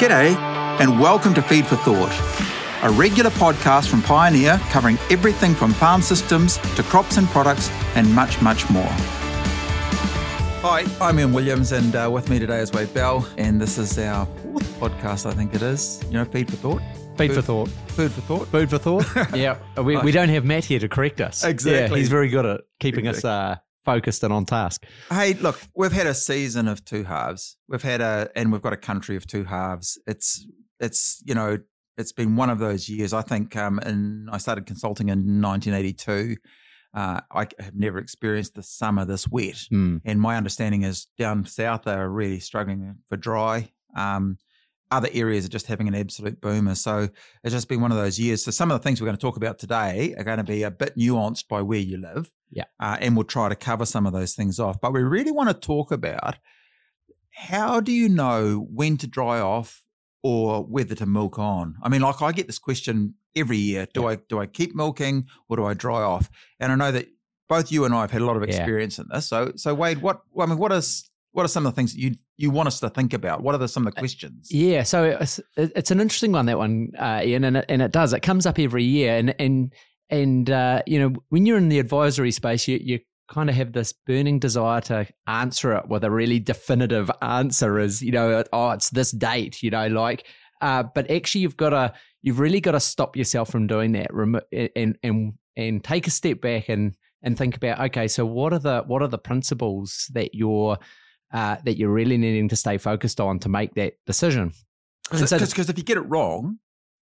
G'day, and welcome to Feed for Thought, a regular podcast from Pioneer covering everything from farm systems to crops and products and much, much more. Hi, I'm Ian Williams, and uh, with me today is Wade Bell, and this is our fourth podcast, I think it is. You know, Feed for Thought. Feed for thought. Food for thought. Food for thought. yeah. We, we don't have Matt here to correct us. Exactly. Yeah, he's very good at keeping us uh, focused and on task. Hey, look, we've had a season of two halves. We've had a, and we've got a country of two halves. It's, it's, you know, it's been one of those years. I think, um, and I started consulting in 1982. Uh, I have never experienced the summer this wet, Mm. and my understanding is down south they are really struggling for dry. Um, other areas are just having an absolute boomer. So it's just been one of those years. So some of the things we're going to talk about today are going to be a bit nuanced by where you live. Yeah. Uh, and we'll try to cover some of those things off. But we really want to talk about how do you know when to dry off or whether to milk on? I mean, like I get this question every year: Do I do I keep milking or do I dry off? And I know that both you and I have had a lot of Yeah. experience in this. So, so Wade, what I mean, what is what are some of the things that you you want us to think about? What are the, some of the questions? Yeah. So it's, it's an interesting one, that one, uh, Ian, and it, and it does. It comes up every year. And, and, and uh, you know, when you're in the advisory space, you, you kind of have this burning desire to answer it with a really definitive answer is, you know, oh, it's this date, you know, like, uh, but actually you've got to, you've really got to stop yourself from doing that and, and, and take a step back and, and think about, okay, so what are the, what are the principles that you're, uh, that you're really needing to stay focused on to make that decision? And so- Because if you get it wrong,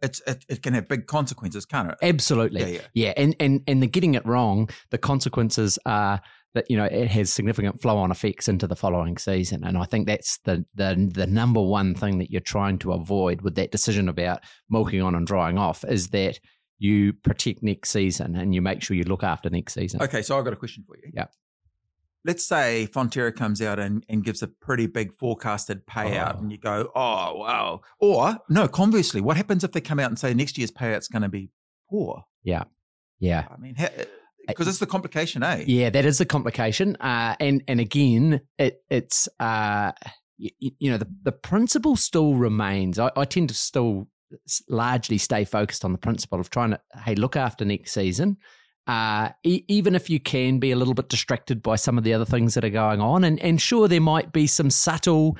it's it, it can have big consequences, can't it? Absolutely. Yeah, yeah. Yeah. And, and, and the getting it wrong, the consequences are that, you know, it has significant flow on effects into the following season. And I think that's the, the, the number one thing that you're trying to avoid with that decision about milking on and drying off is that you protect next season and you make sure you look after next season. Okay, so I've got a question for you. Yeah. Let's say Fonterra comes out and, and gives a pretty big forecasted payout, Oh. and you go, oh, wow. Or, no, conversely, what happens if they come out and say next year's payout's going to be poor? Yeah. Yeah. I mean, because it's the complication, eh? Yeah, that is the complication. Uh, and and again, it it's uh, you, you know the the principle still remains. I, I tend to still largely stay focused on the principle of trying to hey look after next season. Uh, e- even if you can be a little bit distracted by some of the other things that are going on, and and sure there might be some subtle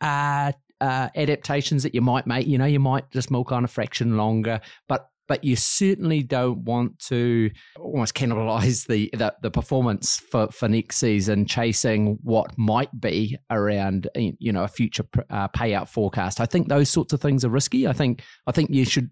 uh, uh, adaptations that you might make. You know, you might just milk on a fraction longer, but but you certainly don't want to almost cannibalize the, the the performance for for next season, chasing what might be around you know a future uh, payout forecast. I think those sorts of things are risky. I think I think you should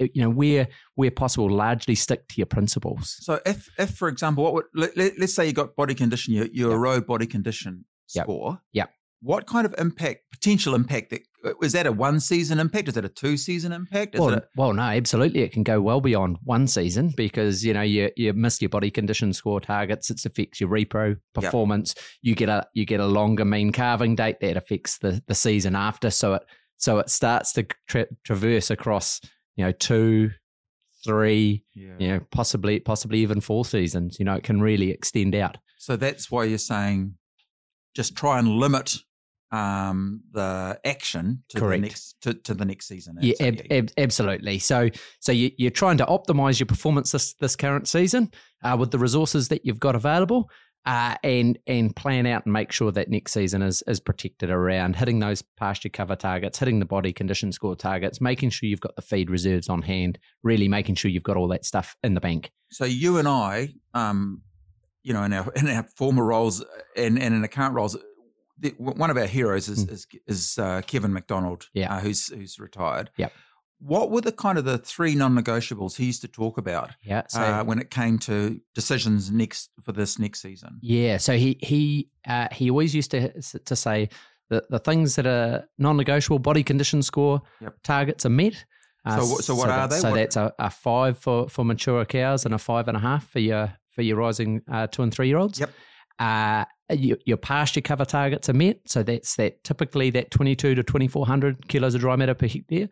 Uh, you know where where possible largely stick to your principles. So if, if for example, what would let, let, us say you got body condition, your your Yep. road body condition Yep. score. Yep. What kind of impact, potential impact? That, uh, is that a one season impact? Is that a two season impact? Is Well, a, well, no, absolutely, it can go well beyond one season because you know you you miss your body condition score targets. It affects your repro performance. You get a you get a longer mean calving date that affects the the season after. So it so it starts to tra- traverse across you know two, three, yeah. you know possibly possibly even four seasons. You know it can really extend out. So that's why you're saying just try and limit um, the action to Correct. the next to, to the next season. Yeah, ab- ab- absolutely. So, so you, you're trying to optimize your performance this this current season uh, with the resources that you've got available, uh, and and plan out and make sure that next season is is protected around hitting those pasture cover targets, hitting the body condition score targets, making sure you've got the feed reserves on hand, really making sure you've got all that stuff in the bank. so you and I, um, you know, in our in our former roles and, and in current roles, one of our heroes is Mm. is, is uh, Kevin McDonald, Yeah. uh, who's who's retired. Yep. What were the kind of the three non-negotiables he used to talk about Yeah. So uh, when it came to decisions next for this next season? Yeah, so he he uh, he always used to to say that the things that are non-negotiable body condition score Yep. targets are met. Uh, So what- so what that- are they? So What- that's a, a five for, for mature cows and a five and a half for your for your rising uh, two and three year olds. Yep. Uh, your, your pasture cover targets are met, so that's that typically that twenty two to twenty four hundred kilos of dry matter per hectare,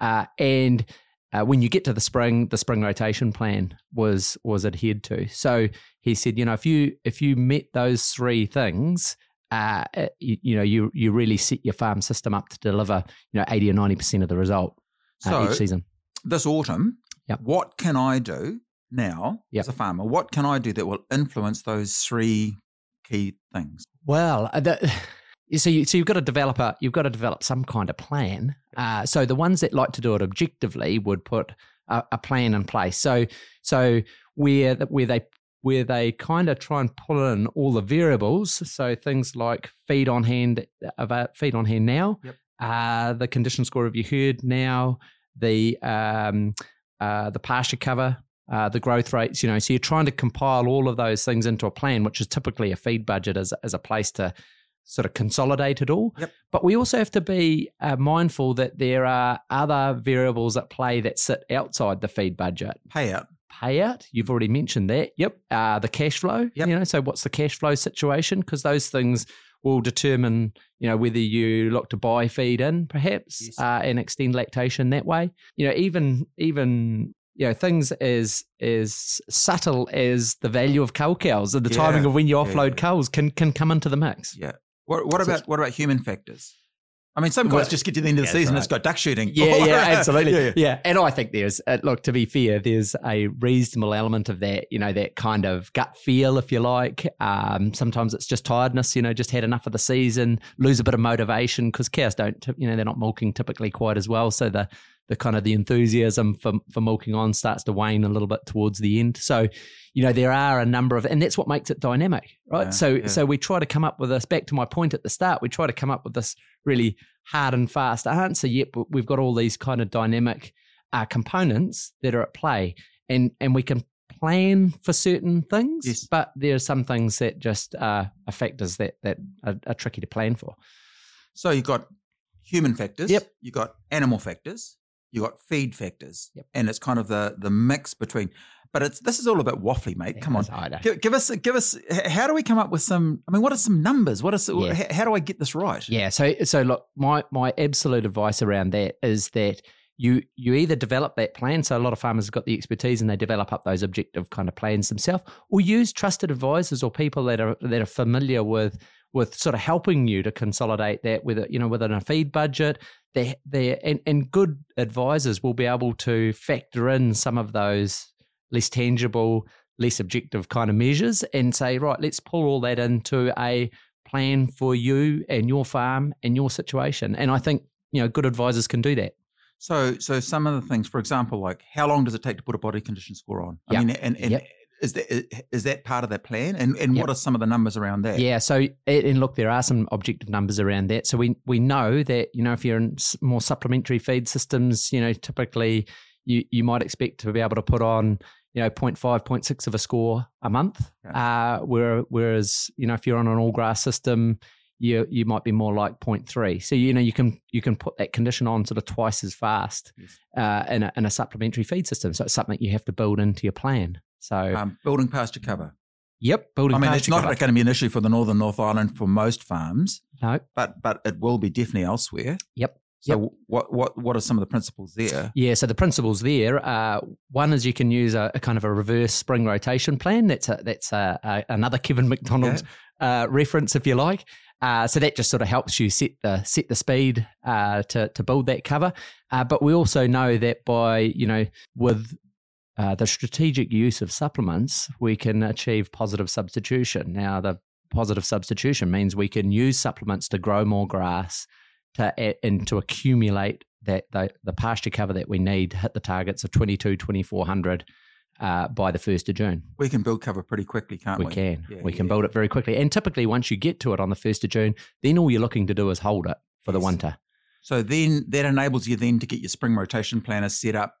uh, and uh, when you get to the spring, the spring rotation plan was was adhered to. So he said, you know, if you if you met those three things, uh, you, you, know, you you really set your farm system up to deliver, you know, eighty or ninety percent of the result uh, so, each season. This autumn, yep. what can I do now yep. as a farmer? What can I do that will influence those three key things? Well, uh, the, so you so you've got to develop a you've got to develop some kind of plan. Uh, so the ones that like to do it objectively would put a, a plan in place. So so where where they where they kind of try and pull in all the variables. So things like feed on hand, uh, feed on hand now, yep. uh, the condition score of your herd now, the um, uh, the pasture cover, uh, the growth rates. You know, so you're trying to compile all of those things into a plan, which is typically a feed budget as as a place to sort of consolidate it all. Yep. But we also have to be uh, mindful that there are other variables at play that sit outside the feed budget. Payout. Payout. You've already mentioned that. Yep. Uh, the cash flow. Yep. You know, so what's the cash flow situation? Because those things will determine, you know, whether you look to buy feed in, perhaps, yes. uh, and extend lactation that way. You know, even even you know things as as subtle as the value of cow cows and the yeah. timing of when you offload yeah. cows can can come into the mix. Yeah. What, what about what about human factors? I mean, some guys well, just get to the end of the season, right. it's got duck shooting. Yeah, yeah, absolutely. yeah, yeah. yeah, and I think there's, uh, look, to be fair, there's a reasonable element of that, you know, that kind of gut feel, if you like. Um, sometimes it's just tiredness, you know, just had enough of the season, lose a bit of motivation because cows don't, you know, they're not milking typically quite as well. So the the kind of the enthusiasm for for milking on starts to wane a little bit towards the end. So, you know, there are a number of, and that's what makes it dynamic, right? Yeah, so, yeah. so we try to come up with this. Back to my point at the start, we try to come up with this really hard and fast answer. Yet we've got all these kind of dynamic uh, components that are at play, and and we can plan for certain things, yes. but there are some things that just uh, are factors that that are, are tricky to plan for. So you've got human factors. Yep. You've got animal factors you got feed factors, yep. and it's kind of the the mix between. But it's this is all about waffly, mate. Yeah, Come on, eh? give, give, us give us. How do we come up with some? I mean, what are some numbers? What is? Yeah. How, how do I get this right? Yeah. So so look, my my absolute advice around that is that you you either develop that plan so a lot of farmers have got the expertise and they develop up those objective kind of plans themselves or use trusted advisors or people that are that are familiar with with sort of helping you to consolidate that with a, you know within a feed budget they they and, and good advisors will be able to factor in some of those less tangible, less objective kind of measures and say, right, let's pull all that into a plan for you and your farm and your situation. And I think you know good advisors can do that. So, so some of the things, for example, like how long does it take to put a body condition score on? I yep. mean, and, and yep. Is that is that part of that plan? And and yep. what are some of the numbers around that? Yeah. So and look, there are some objective numbers around that. So we we know that you know if you're in more supplementary feed systems, you know typically you you might expect to be able to put on you know 0.5 0.6 of a score a month uh where, whereas you know if you're on an all grass system you you might be more like 0.3 so you know you can you can put that condition on sort of twice as fast yes. uh, in, a, in a supplementary feed system so it's something you have to build into your plan so um, building pasture cover. Yep, building. I mean, it's not cover. going to be an issue for the northern North Island for most farms. No, but but it will be definitely elsewhere. Yep. So yep. what what what are some of the principles there? Yeah, so the principles there, uh, one is you can use a, a, kind of a reverse spring rotation plan. That's a, that's a, a, another Kevin McDonald uh, reference, if you like. Uh, so that just sort of helps you set the set the speed uh, to to build that cover. Uh, but we also know that by you know with uh, the strategic use of supplements, we can achieve positive substitution. Now, the positive substitution means we can use supplements to grow more grass to and to accumulate that the, the pasture cover that we need to hit the targets of 22, 2400 uh, by the 1st of June. We can build cover pretty quickly, can't we? We can. Yeah, we can build it very quickly. And typically, once you get to it on the 1st of June, then all you're looking to do is hold it for yes. the winter. So then that enables you then to get your spring rotation planner set up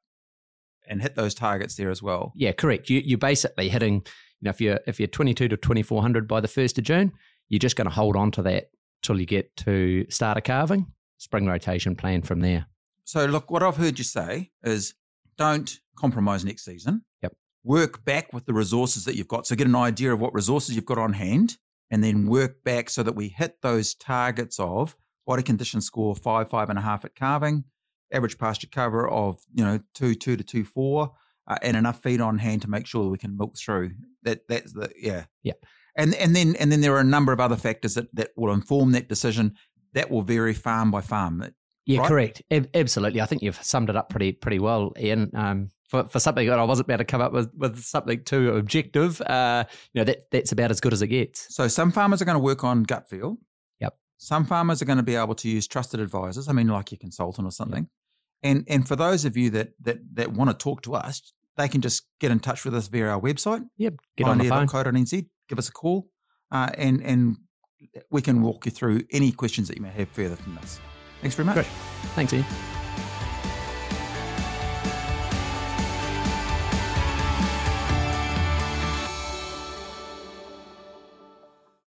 and hit those targets there as well. Yeah, correct. You, you're basically hitting, you know, if you're if you're 22 to 2400 by the first of June, you're just going to hold on to that till you get to starter calving, Spring rotation plan from there. So look, what I've heard you say is don't compromise next season. Yep. Work back with the resources that you've got. So get an idea of what resources you've got on hand, and then work back so that we hit those targets of body condition score five, five and a half at calving, average pasture cover of you know two two to two four, uh, and enough feed on hand to make sure that we can milk through. That that's the yeah yeah. And and then and then there are a number of other factors that, that will inform that decision. That will vary farm by farm. Yeah, right? correct. Absolutely. I think you've summed it up pretty pretty well, Ian. Um, for, for something that I wasn't about to come up with, with something too objective, uh, you know, that that's about as good as it gets. So some farmers are going to work on gut feel. Yep. Some farmers are going to be able to use trusted advisors. I mean, like your consultant or something. And and for those of you that that that want to talk to us, they can just get in touch with us via our website. Yep. Get on the phone. Pioneer.co.nz. Give us a call, uh, and and we can walk you through any questions that you may have further from this. Thanks very much. Great. Thanks, Ian.